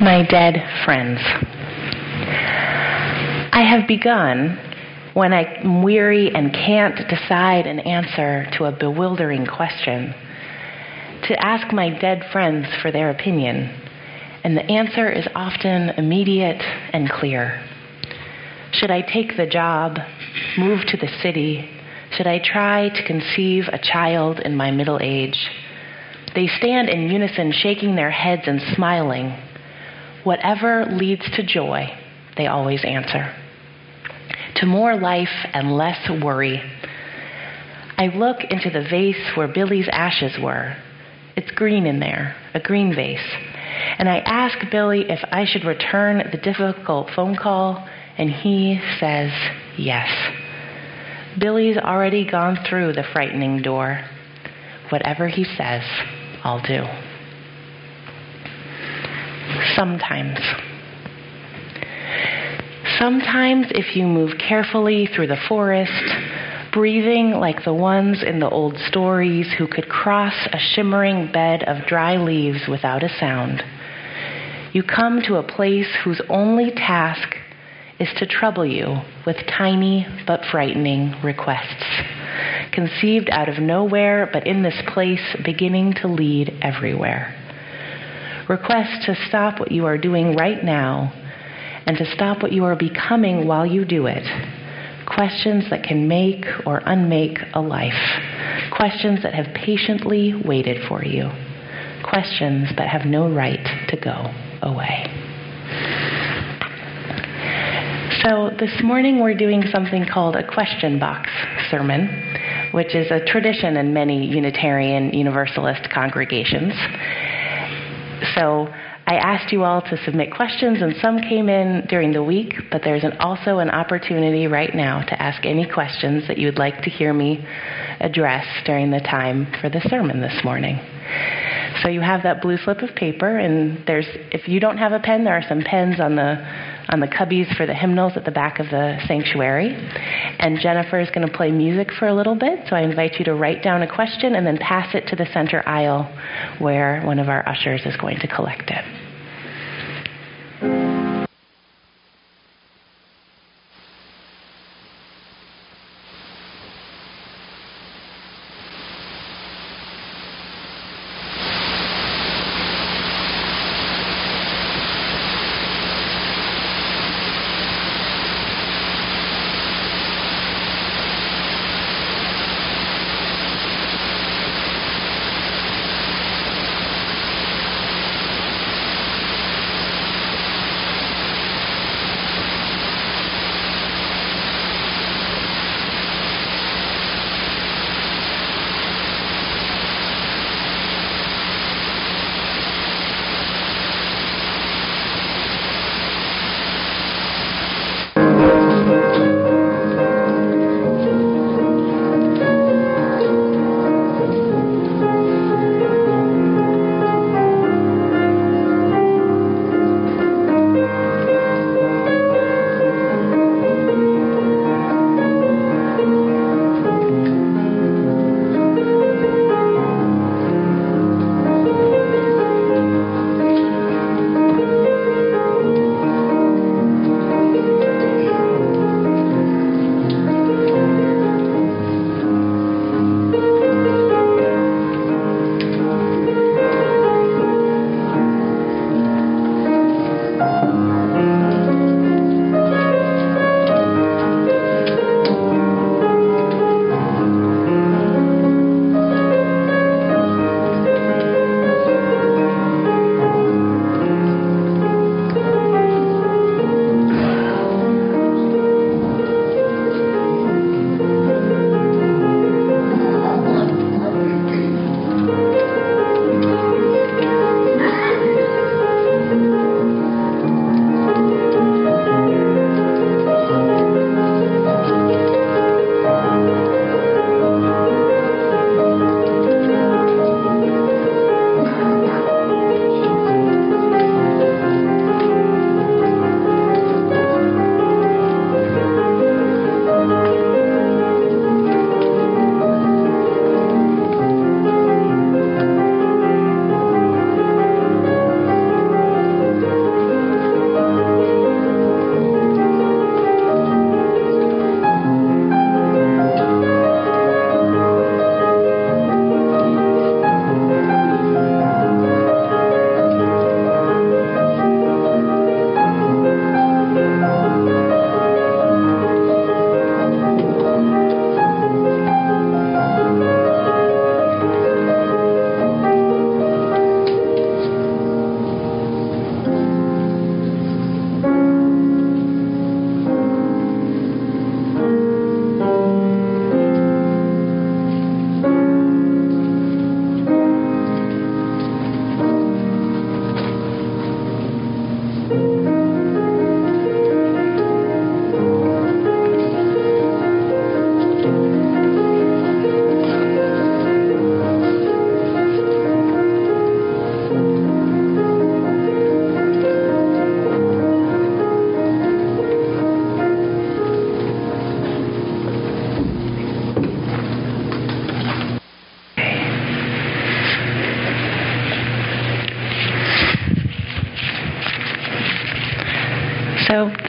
My dead friends. I have begun when I'm weary and can't decide an answer to a bewildering question to ask my dead friends for their opinion, and the answer is often immediate and clear. Should I take the job, move to the city? Should I try to conceive a child in my middle age? They stand in unison, shaking their heads and smiling. Whatever leads to joy, they always answer. To more life and less worry. I look into the vase where Billy's ashes were. It's green in there, a green vase. And I ask Billy if I should return the difficult phone call, and he says yes. Billy's already gone through the frightening door. Whatever he says, I'll do sometimes. Sometimes, if you move carefully through the forest, breathing like the ones in the old stories who could cross a shimmering bed of dry leaves without a sound, you come to a place whose only task is to trouble you with tiny but frightening requests, conceived out of nowhere, but in this place beginning to lead everywhere request to stop what you are doing right now and to stop what you are becoming while you do it. Questions that can make or unmake a life. Questions that have patiently waited for you. Questions that have no right to go away. So, this morning we're doing something called a question box sermon, which is a tradition in many Unitarian Universalist congregations. So I asked you all to submit questions, and some came in during the week, but there's an, also an opportunity right now to ask any questions that you would like to hear me address during the time for the sermon this morning. So you have that blue slip of paper, and there's if you don't have a pen, there are some pens on the on the cubbies for the hymnals at the back of the sanctuary. And Jennifer is going to play music for a little bit, so I invite you to write down a question and then pass it to the center aisle where one of our ushers is going to collect it.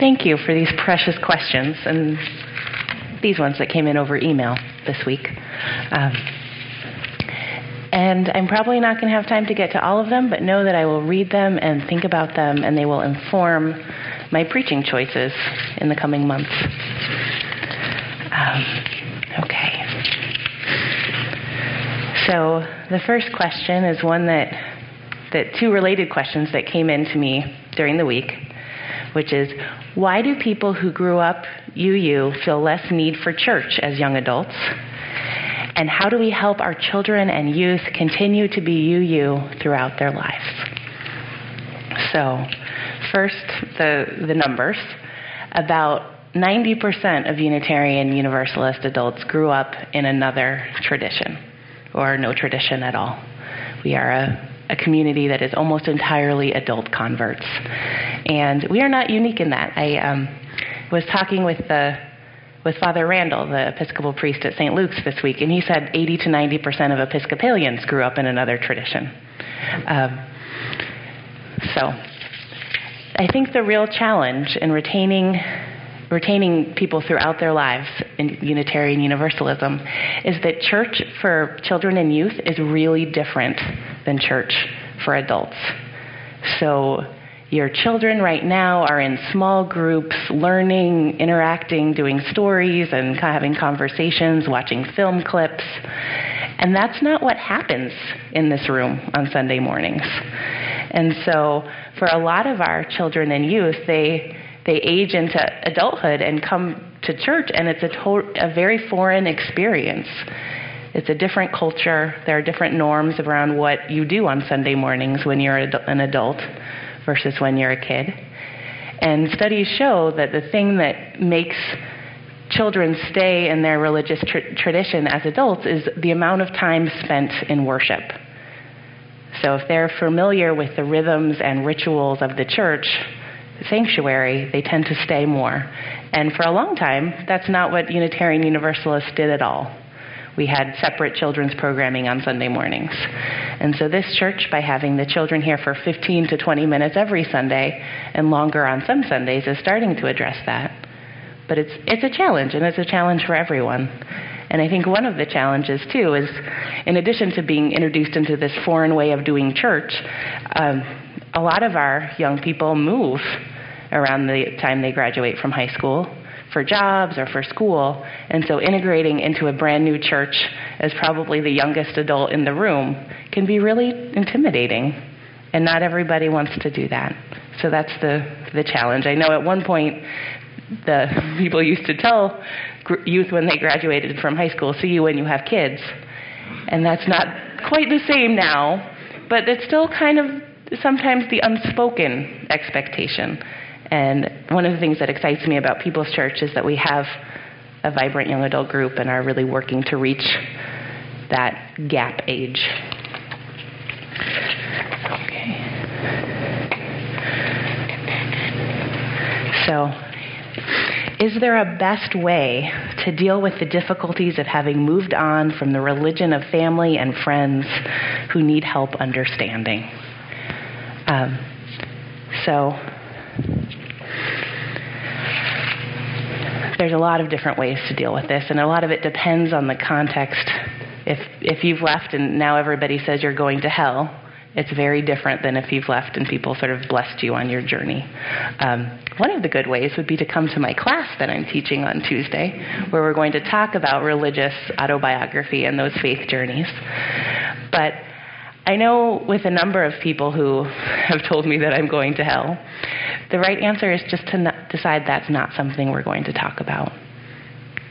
Thank you for these precious questions and these ones that came in over email this week. Um, and I'm probably not going to have time to get to all of them, but know that I will read them and think about them, and they will inform my preaching choices in the coming months. Um, okay. So the first question is one that that two related questions that came in to me during the week, which is why do people who grew up UU feel less need for church as young adults? And how do we help our children and youth continue to be UU throughout their lives? So, first, the, the numbers. About 90% of Unitarian Universalist adults grew up in another tradition, or no tradition at all. We are a, a community that is almost entirely adult converts. And we are not unique in that. I um, was talking with the with Father Randall, the Episcopal priest at St. Luke's this week, and he said 80 to 90 percent of Episcopalians grew up in another tradition. Um, so, I think the real challenge in retaining retaining people throughout their lives in Unitarian Universalism is that church for children and youth is really different than church for adults. So your children right now are in small groups, learning, interacting, doing stories, and having conversations, watching film clips. And that's not what happens in this room on Sunday mornings. And so, for a lot of our children and youth, they they age into adulthood and come to church, and it's a, to- a very foreign experience. It's a different culture. There are different norms around what you do on Sunday mornings when you're an adult versus when you're a kid. And studies show that the thing that makes children stay in their religious tr- tradition as adults is the amount of time spent in worship. So if they're familiar with the rhythms and rituals of the church, sanctuary, they tend to stay more. And for a long time, that's not what Unitarian Universalists did at all we had separate children's programming on Sunday mornings. And so this church, by having the children here for 15 to 20 minutes every Sunday and longer on some Sundays, is starting to address that. But it's, it's a challenge, and it's a challenge for everyone. And I think one of the challenges, too, is in addition to being introduced into this foreign way of doing church, um, a lot of our young people move around the time they graduate from high school for jobs or for school. And so integrating into a brand new church as probably the youngest adult in the room can be really intimidating. And not everybody wants to do that. So that's the, the challenge. I know at one point the people used to tell youth when they graduated from high school, see you when you have kids. And that's not quite the same now, but it's still kind of sometimes the unspoken expectation. And one of the things that excites me about People's Church is that we have a vibrant young adult group and are really working to reach that gap age. Okay. So, is there a best way to deal with the difficulties of having moved on from the religion of family and friends who need help understanding? Um, so, there's a lot of different ways to deal with this, and a lot of it depends on the context. If if you've left and now everybody says you're going to hell, it's very different than if you've left and people sort of blessed you on your journey. Um, one of the good ways would be to come to my class that I'm teaching on Tuesday, where we're going to talk about religious autobiography and those faith journeys. But I know with a number of people who have told me that I'm going to hell, the right answer is just to decide that's not something we're going to talk about.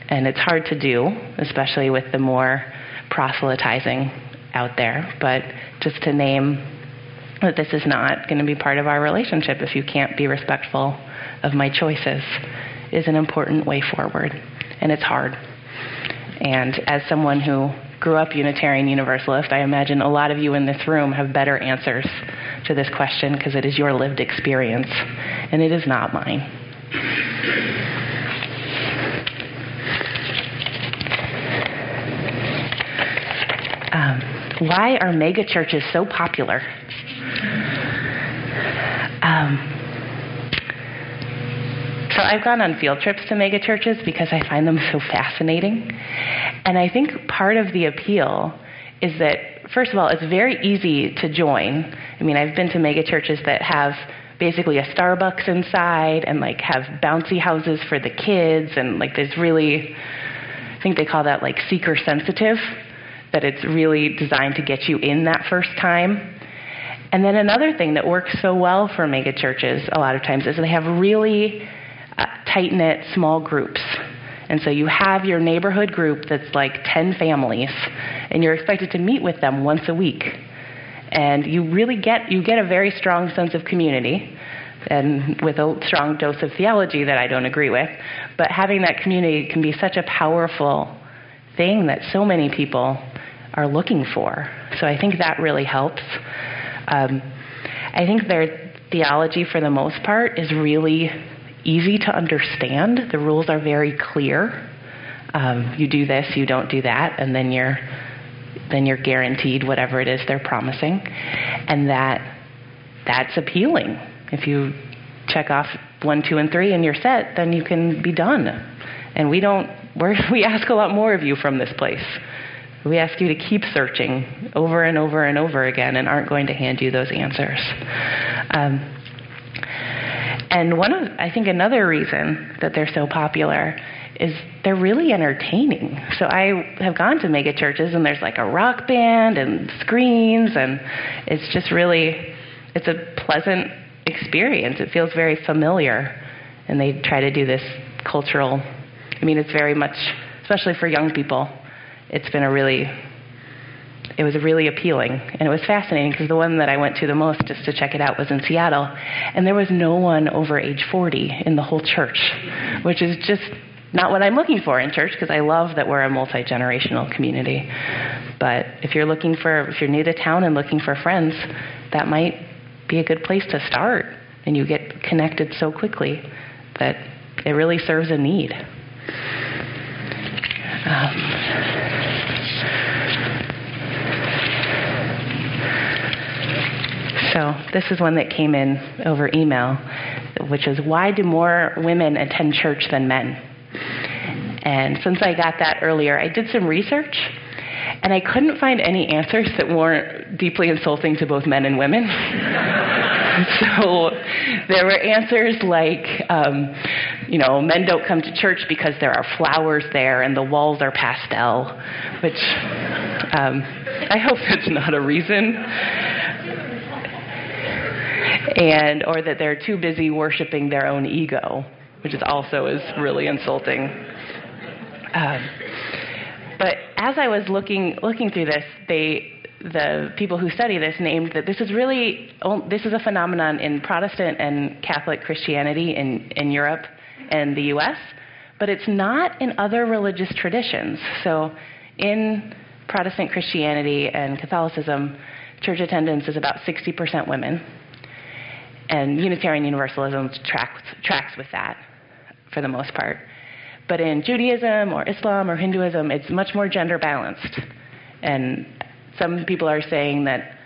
And it's hard to do, especially with the more proselytizing out there, but just to name that this is not going to be part of our relationship if you can't be respectful of my choices is an important way forward. And it's hard. And as someone who grew up Unitarian Universalist, I imagine a lot of you in this room have better answers to this question because it is your lived experience and it is not mine. Um, why are megachurches so popular? Um, So I've gone on field trips to megachurches because I find them so fascinating. And I think part of the appeal is that, first of all, it's very easy to join. I mean, I've been to megachurches that have basically a Starbucks inside and like have bouncy houses for the kids and like there's really I think they call that like seeker sensitive that it's really designed to get you in that first time. And then another thing that works so well for megachurches a lot of times is they have really uh, tight knit small groups. And so you have your neighborhood group that's like 10 families, and you're expected to meet with them once a week. And you really get, you get a very strong sense of community, and with a strong dose of theology that I don't agree with. But having that community can be such a powerful thing that so many people are looking for. So I think that really helps. Um, I think their theology, for the most part, is really easy to understand. The rules are very clear. Um, you do this, you don't do that, and then you're then you're guaranteed whatever it is they're promising, and that that's appealing. If you check off one, two, and three, and you're set, then you can be done. And we don't. We're, we ask a lot more of you from this place. We ask you to keep searching over and over and over again and aren't going to hand you those answers. Um, and one of, I think another reason that they're so popular is they're really entertaining. So I have gone to mega churches and there's like a rock band and screens and it's just really, it's a pleasant experience. It feels very familiar. And they try to do this cultural, I mean, it's very much, especially for young people, it's been a really it was really appealing and it was fascinating because the one that I went to the most just to check it out was in Seattle and there was no one over age 40 in the whole church which is just not what I'm looking for in church because I love that we're a multi-generational community. But if you're looking for if you're new to town and looking for friends that might be a good place to start and you get connected so quickly that it really serves a need. Um, So this is one that came in over email, which is why do more women attend church than men? And since I got that earlier, I did some research and I couldn't find any answers that weren't deeply insulting to both men and women. so there were answers like, um, you know, men don't come to church because there are flowers there and the walls are pastel, which um, I hope that's not a reason and or that they're too busy worshiping their own ego, which is also is really insulting. Um, but as I was looking looking through this, they the people who study this named that this is really this is a phenomenon in Protestant and Catholic Christianity in, in Europe and the U.S., but it's not in other religious traditions. So, in Protestant Christianity and Catholicism, church attendance is about 60% women, and Unitarian Universalism tracks, tracks with that for the most part. But in Judaism or Islam or Hinduism, it's much more gender balanced. And some people are saying that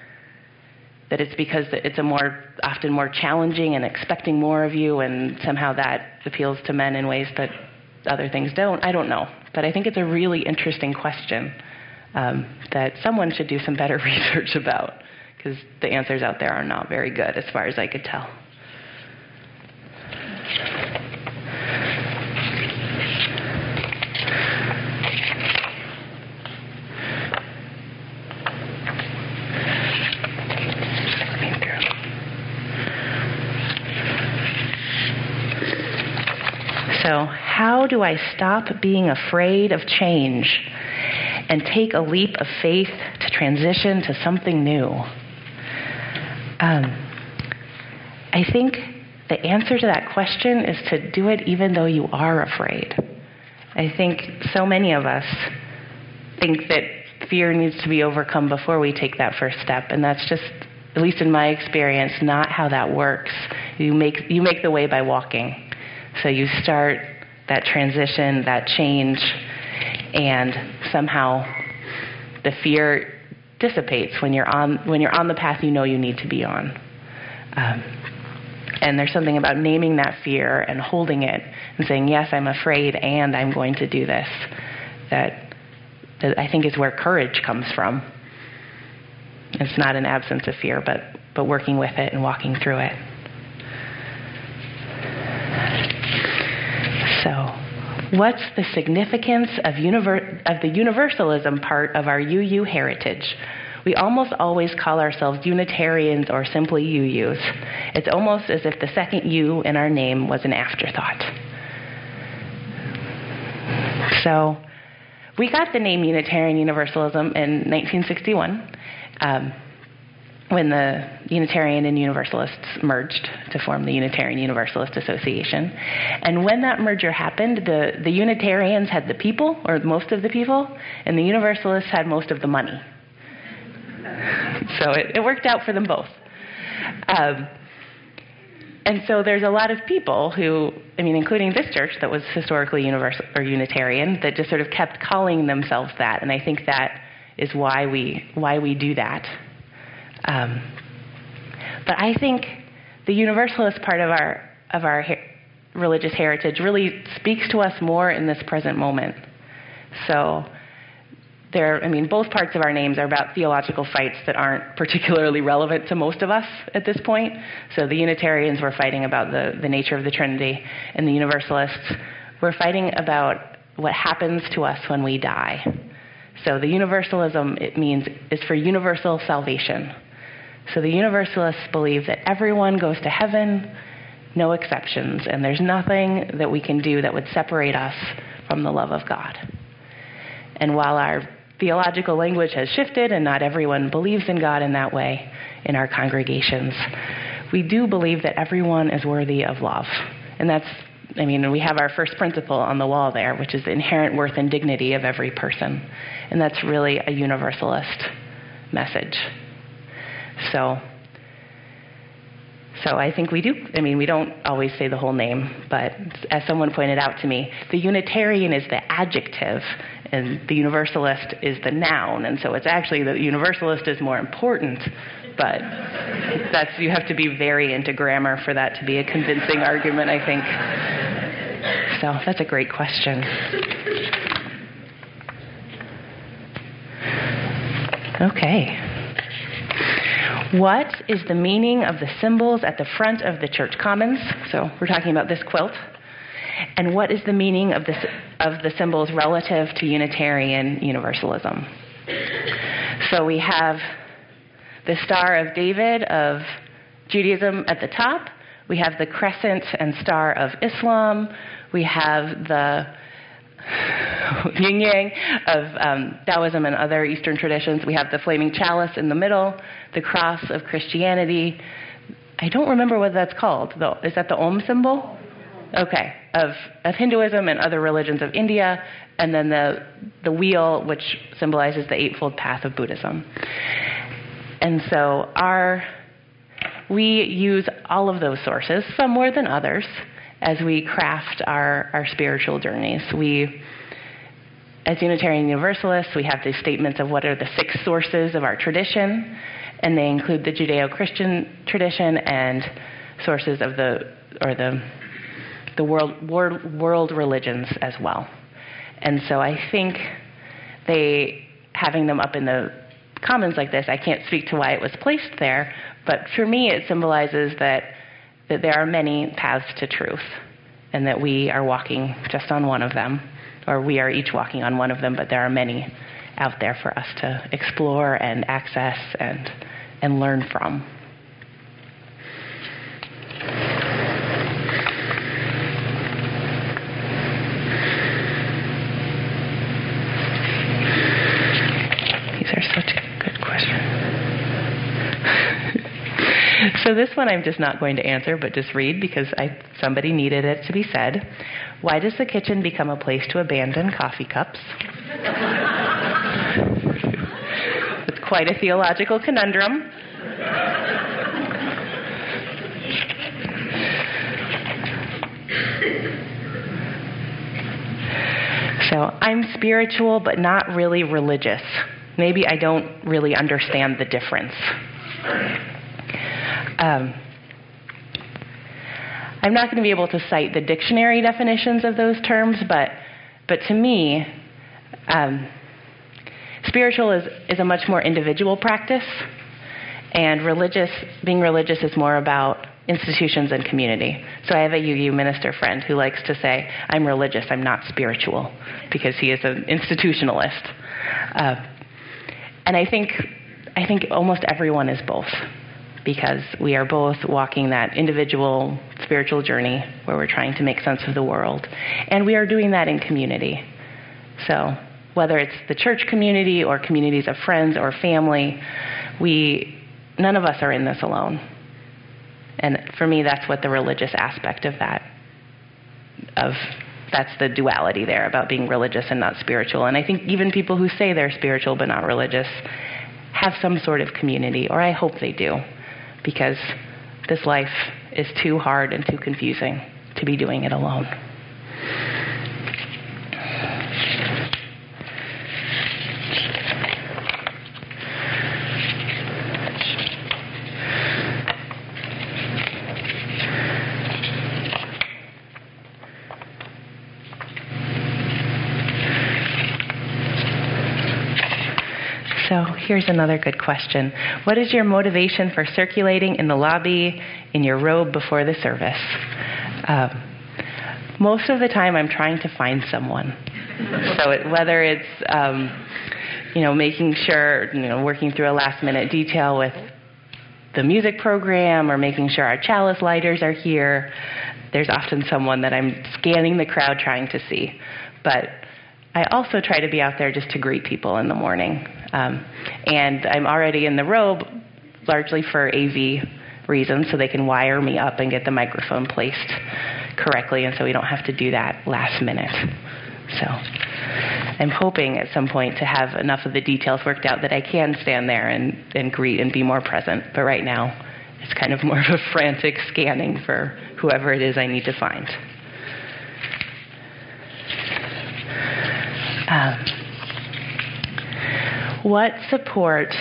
that it's because it's a more often more challenging and expecting more of you, and somehow that appeals to men in ways that other things don't. I don't know, but I think it's a really interesting question um, that someone should do some better research about because the answers out there are not very good as far as I could tell. So, how do I stop being afraid of change and take a leap of faith to transition to something new? Um, I think the answer to that question is to do it even though you are afraid. I think so many of us think that fear needs to be overcome before we take that first step, and that's just, at least in my experience, not how that works. You make you make the way by walking. So you start that transition, that change, and somehow the fear dissipates when you're on when you're on the path you know you need to be on. Um, And there's something about naming that fear and holding it and saying, Yes, I'm afraid and I'm going to do this, that, that I think is where courage comes from. It's not an absence of fear, but, but working with it and walking through it. So, what's the significance of, univer- of the universalism part of our UU heritage? We almost always call ourselves Unitarians or simply UUs. It's almost as if the second U in our name was an afterthought. So, we got the name Unitarian Universalism in 1961. Um, when the Unitarian and Universalists merged to form the Unitarian Universalist Association. And when that merger happened, the, the Unitarians had the people, or most of the people, and the Universalists had most of the money. so it, it, worked out for them both. Um, and so there's a lot of people who, I mean, including this church that was historically universal or Unitarian, that just sort of kept calling themselves that. And I think that is why we why we do that. Um, but I think the Universalist part of our of our her- religious heritage really speaks to us more in this present moment. So there, I mean, both parts of our names are about theological fights that aren't particularly relevant to most of us at this point. So the Unitarians were fighting about the, the nature of the Trinity, and the Universalists were fighting about what happens to us when we die. So the universalism it means is for universal salvation. So the universalists believe that everyone goes to heaven, no exceptions, and there's nothing that we can do that would separate us from the love of God. And while our theological language has shifted and not everyone believes in God in that way in our congregations, we do believe that everyone is worthy of love. And that's, I mean, we have our first principle on the wall there, which is the inherent worth and dignity of every person. And that's really a universalist message. So, so I think we do. I mean, we don't always say the whole name, but as someone pointed out to me, the Unitarian is the adjective, and the Universalist is the noun, and so it's actually the Universalist is more important. But that's you have to be very into grammar for that to be a convincing argument, I think. So that's a great question. Okay. What is the meaning of the symbols at the front of the church commons? So we're talking about this quilt. And what is the meaning of, this, of the symbols relative to Unitarian Universalism? So we have the Star of David of Judaism at the top. We have the crescent and star of Islam. We have the yin yang of um, Taoism and other Eastern traditions. We have the flaming chalice in the middle, the cross of Christianity. I don't remember what that's called, though. Is that the Om symbol? Okay, of, of Hinduism and other religions of India, and then the, the wheel, which symbolizes the Eightfold Path of Buddhism. And so our, we use all of those sources, some more than others, as we craft our, our spiritual journeys. We, as Unitarian Universalists, we have these statements of what are the six sources of our tradition, and they include the Judeo Christian tradition and sources of the, or the, the world, world, world religions as well. And so I think they, having them up in the commons like this, I can't speak to why it was placed there, but for me it symbolizes that that there are many paths to truth and that we are walking just on one of them, or we are each walking on one of them, but there are many out there for us to explore and access and, and learn from. These are such good questions. So this one I'm just not going to answer, but just read because I, somebody needed it to be said. Why does the kitchen become a place to abandon coffee cups? it's quite a theological conundrum. So I'm spiritual, but not really religious. Maybe I don't really understand the difference. Um, I'm not going to be able to cite the dictionary definitions of those terms, but, but to me, um, spiritual is, is a much more individual practice, and religious, being religious is more about institutions and community. So I have a UU minister friend who likes to say, I'm religious, I'm not spiritual, because he is an institutionalist. Uh, and I think, I think almost everyone is both, because we are both walking that individual spiritual journey where we're trying to make sense of the world. And we are doing that in community. So whether it's the church community or communities of friends or family, we, none of us are in this alone. And for me, that's what the religious aspect of that, of that's the duality there about being religious and not spiritual. And I think even people who say they're spiritual but not religious have some sort of community, or I hope they do, because this life is too hard and too confusing to be doing it alone. So here's another good question. What is your motivation for circulating in the lobby in your robe before the service? Um, most of the time, I'm trying to find someone. so it, whether it's um, you know making sure you know working through a last minute detail with the music program or making sure our chalice lighters are here, there's often someone that I'm scanning the crowd trying to see. But I also try to be out there just to greet people in the morning. Um, and I'm already in the robe largely for AV reasons, so they can wire me up and get the microphone placed correctly, and so we don't have to do that last minute. So I'm hoping at some point to have enough of the details worked out that I can stand there and, and greet and be more present. But right now, it's kind of more of a frantic scanning for whoever it is I need to find. Um, what support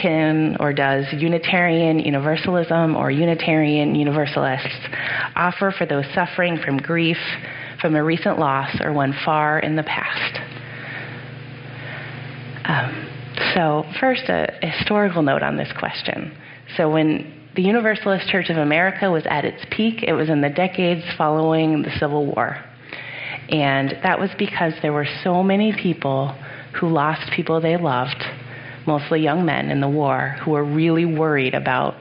can or does Unitarian Universalism or Unitarian Universalists offer for those suffering from grief from a recent loss or one far in the past? Um, so, first, a historical note on this question. So, when the Universalist Church of America was at its peak, it was in the decades following the Civil War. And that was because there were so many people who lost people they loved, mostly young men in the war, who were really worried about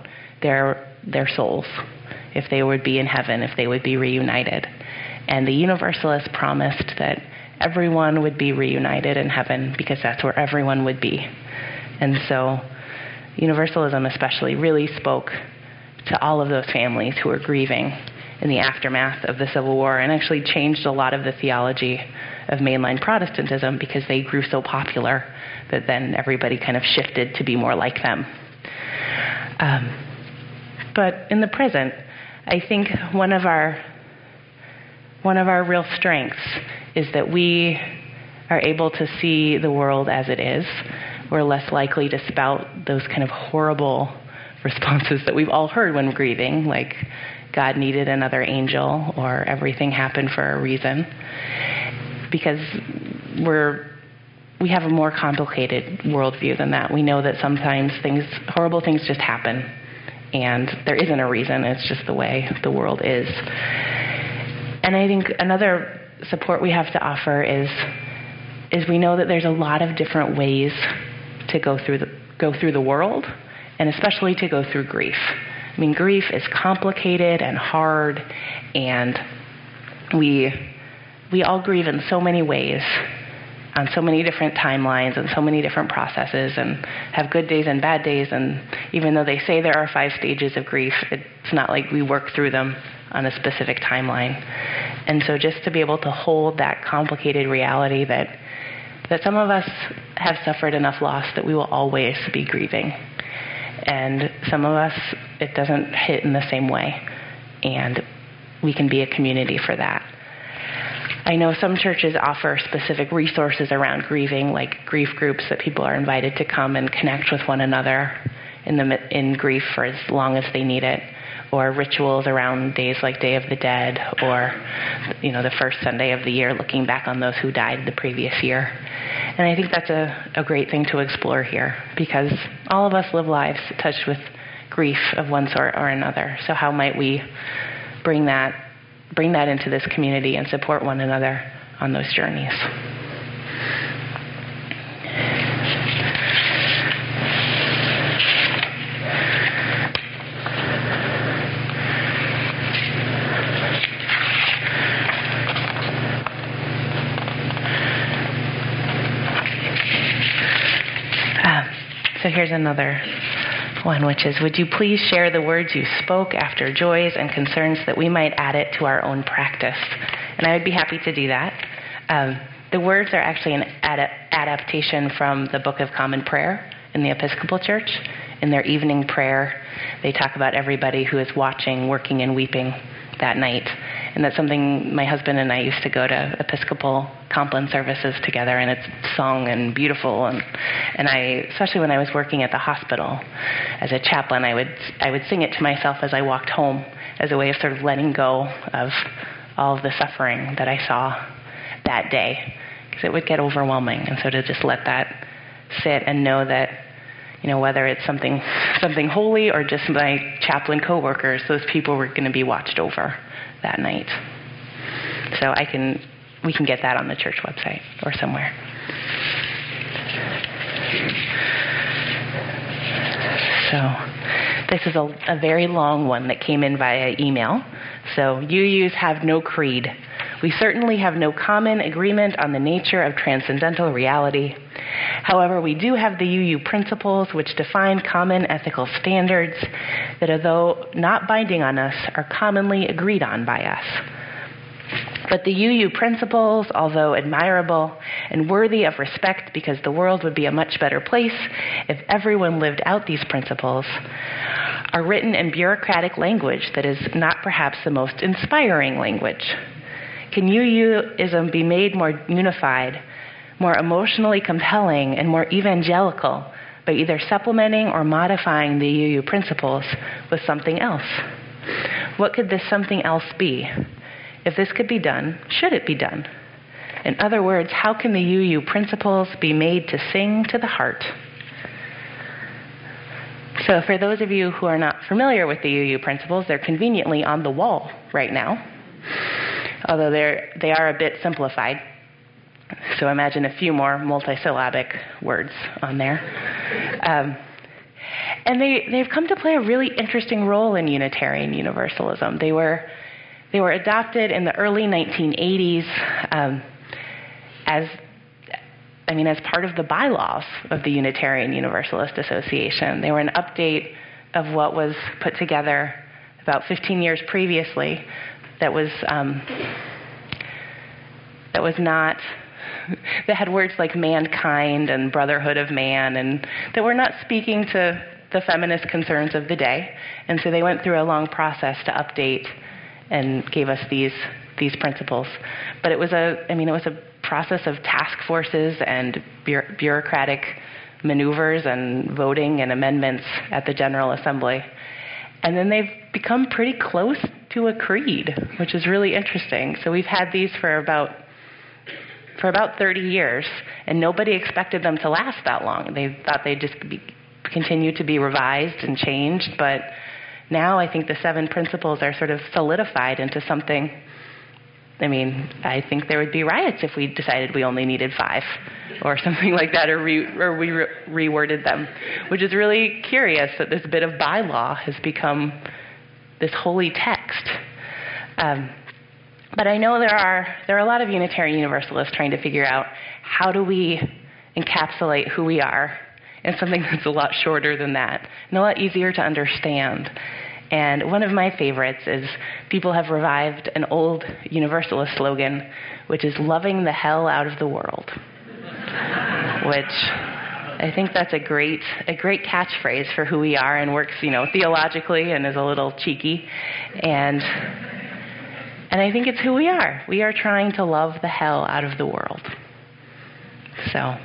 their, their souls, if they would be in heaven, if they would be reunited. And the Universalists promised that everyone would be reunited in heaven because that's where everyone would be. And so, Universalism especially really spoke to all of those families who were grieving in the aftermath of the Civil War and actually changed a lot of the theology of mainline Protestantism because they grew so popular that then everybody kind of shifted to be more like them. Um, but in the present, I think one of our one of our real strengths is that we are able to see the world as it is. We're less likely to spout those kind of horrible responses that we've all heard when grieving, like God needed another angel or everything happened for a reason. Because we're we have a more complicated worldview than that. We know that sometimes things horrible things just happen and there isn't a reason, it's just the way the world is. And I think another support we have to offer is is we know that there's a lot of different ways to go through the go through the world and especially to go through grief. I mean, grief is complicated and hard, and we, we all grieve in so many ways, on so many different timelines and so many different processes, and have good days and bad days. And even though they say there are five stages of grief, it's not like we work through them on a specific timeline. And so just to be able to hold that complicated reality that that some of us have suffered enough loss that we will always be grieving and some of us, it doesn't hit in the same way. And we can be a community for that. I know some churches offer specific resources around grieving, like grief groups that people are invited to come and connect with one another in, the, in grief for as long as they need it. Or rituals around days like Day of the Dead, or you know the first Sunday of the year, looking back on those who died the previous year. And I think that's a, a great thing to explore here because all of us live lives touched with grief of one sort or another. So how might we bring that bring that into this community and support one another on those journeys? So here's another one, which is Would you please share the words you spoke after joys and concerns that we might add it to our own practice? And I would be happy to do that. Um, the words are actually an ad- adaptation from the Book of Common Prayer in the Episcopal Church. In their evening prayer, they talk about everybody who is watching, working, and weeping that night. And that's something my husband and I used to go to Episcopal Compline services together, and it's sung and beautiful. And, and I, especially when I was working at the hospital as a chaplain, I would, I would sing it to myself as I walked home as a way of sort of letting go of all of the suffering that I saw that day, because it would get overwhelming. And so to just let that sit and know that you know, whether it's something something holy or just my chaplain coworkers, those people were going to be watched over that night. So I can we can get that on the church website or somewhere. So this is a, a very long one that came in via email. So UUs have no creed. We certainly have no common agreement on the nature of transcendental reality. However, we do have the UU principles which define common ethical standards that, although not binding on us, are commonly agreed on by us. But the UU principles, although admirable and worthy of respect because the world would be a much better place if everyone lived out these principles, are written in bureaucratic language that is not perhaps the most inspiring language. Can UUism be made more unified, more emotionally compelling, and more evangelical by either supplementing or modifying the UU principles with something else? What could this something else be? If this could be done, should it be done? In other words, how can the UU principles be made to sing to the heart? So, for those of you who are not familiar with the UU principles, they're conveniently on the wall right now although they're, they are a bit simplified. So imagine a few more multisyllabic words on there. Um, and they, they've come to play a really interesting role in Unitarian Universalism. They were, they were adopted in the early 1980s um, as, I mean, as part of the bylaws of the Unitarian Universalist Association. They were an update of what was put together about 15 years previously that was um, that was not that had words like mankind and brotherhood of man and that were not speaking to the feminist concerns of the day. And so they went through a long process to update and gave us these these principles. But it was a i mean it was a process of task forces and bureaucratic maneuvers and voting and amendments at the general assembly. And then they've become pretty close to a creed, which is really interesting. So we've had these for about for about 30 years, and nobody expected them to last that long. They thought they'd just be, continue to be revised and changed, but now I think the seven principles are sort of solidified into something I mean, I think there would be riots if we decided we only needed five or something like that, or, re, or we re- reworded them, which is really curious that this bit of bylaw has become this holy text. Um, but I know there are, there are a lot of Unitarian Universalists trying to figure out how do we encapsulate who we are in something that's a lot shorter than that and a lot easier to understand. And one of my favorites is people have revived an old Universalist slogan, which is loving the hell out of the world. which I think that's a great a great catchphrase for who we are and works, you know, theologically and is a little cheeky. And and I think it's who we are. We are trying to love the hell out of the world. So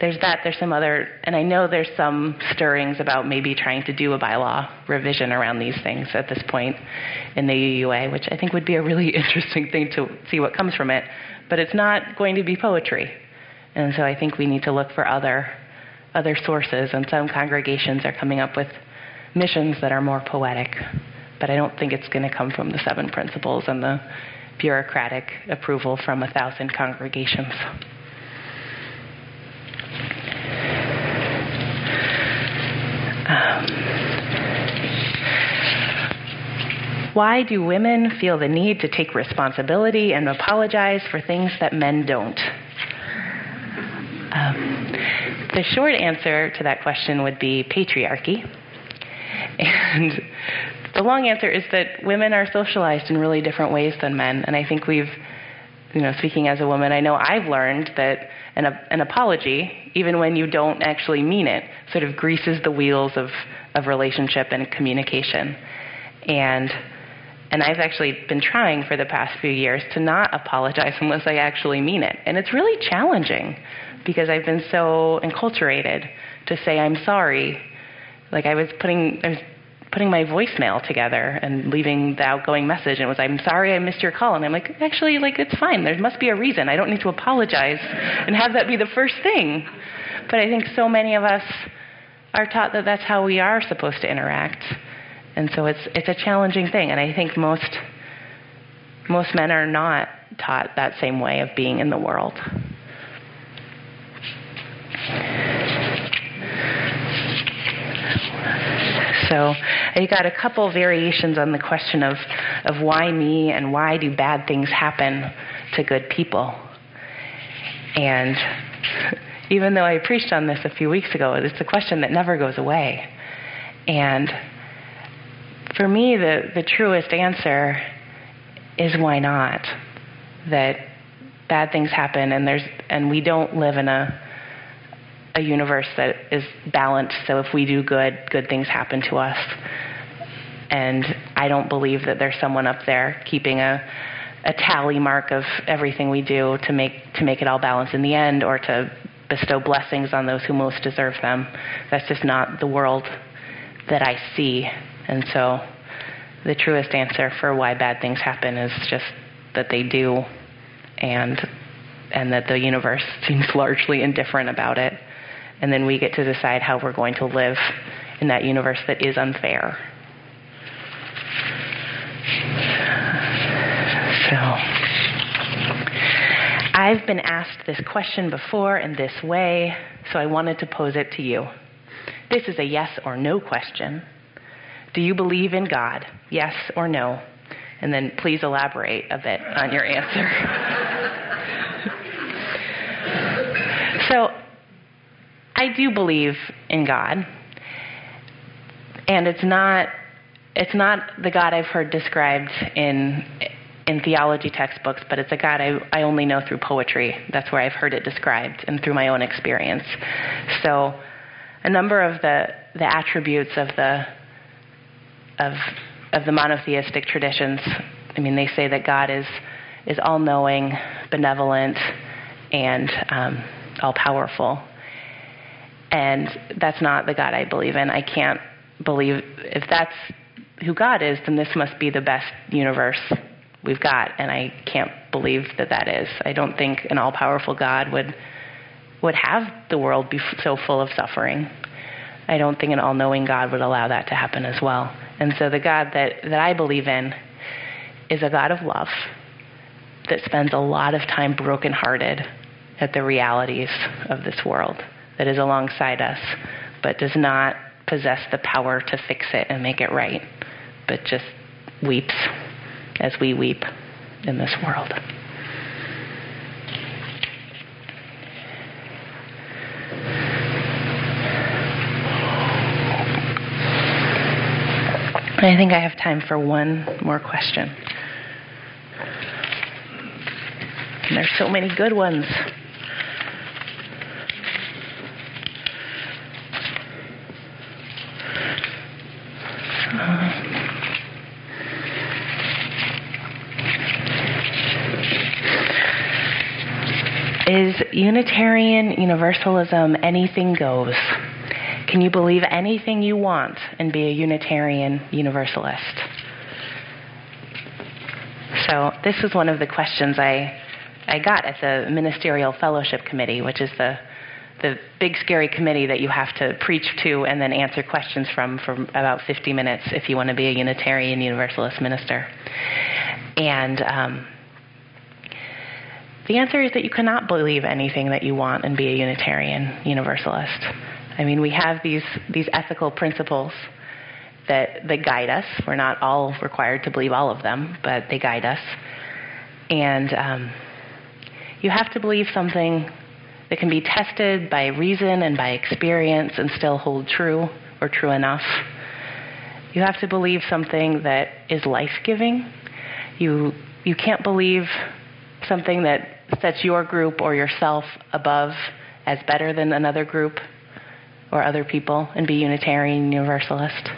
there's that. There's some other, and I know there's some stirrings about maybe trying to do a bylaw revision around these things at this point in the UUA, which I think would be a really interesting thing to see what comes from it. But it's not going to be poetry, and so I think we need to look for other other sources. And some congregations are coming up with missions that are more poetic, but I don't think it's going to come from the seven principles and the bureaucratic approval from a thousand congregations. Um, why do women feel the need to take responsibility and apologize for things that men don't? Um, the short answer to that question would be patriarchy. And the long answer is that women are socialized in really different ways than men. And I think we've, you know, speaking as a woman, I know I've learned that an, an apology, even when you don't actually mean it, sort of greases the wheels of, of relationship and communication. And and I've actually been trying for the past few years to not apologize unless I actually mean it. And it's really challenging because I've been so enculturated to say I'm sorry. Like I was putting I was putting my voicemail together and leaving the outgoing message. And it was I'm sorry I missed your call. And I'm like actually like it's fine. There must be a reason. I don't need to apologize and have that be the first thing. But I think so many of us are taught that that's how we are supposed to interact. And so it's it's a challenging thing. And I think most most men are not taught that same way of being in the world so I got a couple variations on the question of, of why me and why do bad things happen to good people. And even though I preached on this a few weeks ago, it's a question that never goes away. And for me, the, the truest answer is why not? That bad things happen and there's and we don't live in a a universe that is balanced. So if we do good, good things happen to us. And I don't believe that there's someone up there keeping a, a tally mark of everything we do to make to make it all balance in the end, or to bestow blessings on those who most deserve them. That's just not the world that I see. And so, the truest answer for why bad things happen is just that they do, and and that the universe seems largely indifferent about it and then we get to decide how we're going to live in that universe that is unfair. So, I've been asked this question before in this way, so I wanted to pose it to you. This is a yes or no question. Do you believe in God? Yes or no? And then please elaborate a bit on your answer. so, I do believe in God. And it's not it's not the God I've heard described in in theology textbooks, but it's a God I, I only know through poetry. That's where I've heard it described and through my own experience. So a number of the, the attributes of the of of the monotheistic traditions, I mean they say that God is is all knowing, benevolent, and um, all powerful. And that's not the God I believe in. I can't believe if that's who God is, then this must be the best universe we've got, and I can't believe that that is. I don't think an all-powerful God would would have the world be so full of suffering. I don't think an all-knowing God would allow that to happen as well. And so the God that that I believe in is a God of love that spends a lot of time brokenhearted at the realities of this world that is alongside us, but does not possess the power to fix it and make it right, but just weeps as we weep in this world. I think I have time for one more question. And there's so many good ones. Is Unitarian Universalism anything goes? Can you believe anything you want and be a Unitarian Universalist? So, this was one of the questions I, I got at the Ministerial Fellowship Committee, which is the, the big, scary committee that you have to preach to and then answer questions from for about 50 minutes if you want to be a Unitarian Universalist minister. And um, the answer is that you cannot believe anything that you want and be a Unitarian Universalist. I mean, we have these, these ethical principles that, that guide us. We're not all required to believe all of them, but they guide us. And um, you have to believe something that can be tested by reason and by experience and still hold true or true enough. You have to believe something that is life giving. You, you can't believe something that sets your group or yourself above as better than another group or other people and be Unitarian Universalist.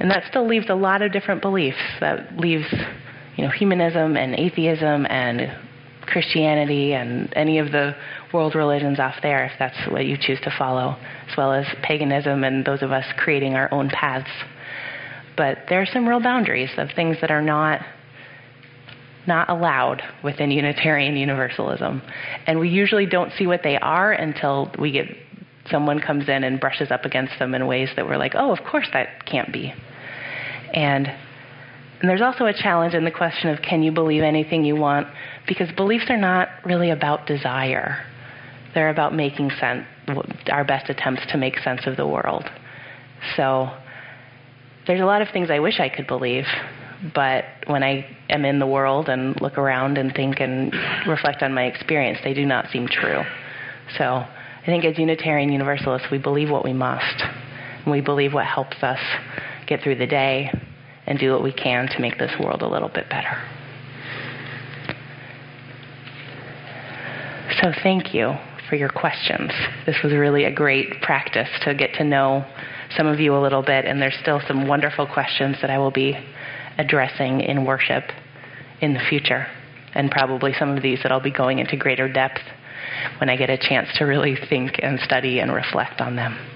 And that still leaves a lot of different beliefs. That leaves, you know, humanism and atheism and Christianity and any of the world religions off there, if that's what you choose to follow, as well as paganism and those of us creating our own paths. But there are some real boundaries of things that are not not allowed within Unitarian Universalism. And we usually don't see what they are until we get someone comes in and brushes up against them in ways that we're like, oh, of course that can't be. And, and there's also a challenge in the question of can you believe anything you want? Because beliefs are not really about desire, they're about making sense, our best attempts to make sense of the world. So there's a lot of things I wish I could believe, but when I am in the world and look around and think and reflect on my experience, they do not seem true. So I think as Unitarian Universalists, we believe what we must. And we believe what helps us get through the day and do what we can to make this world a little bit better. So thank you for your questions. This was really a great practice to get to know some of you a little bit, and there's still some wonderful questions that I will be addressing in worship in the future, and probably some of these that I'll be going into greater depth when I get a chance to really think and study and reflect on them.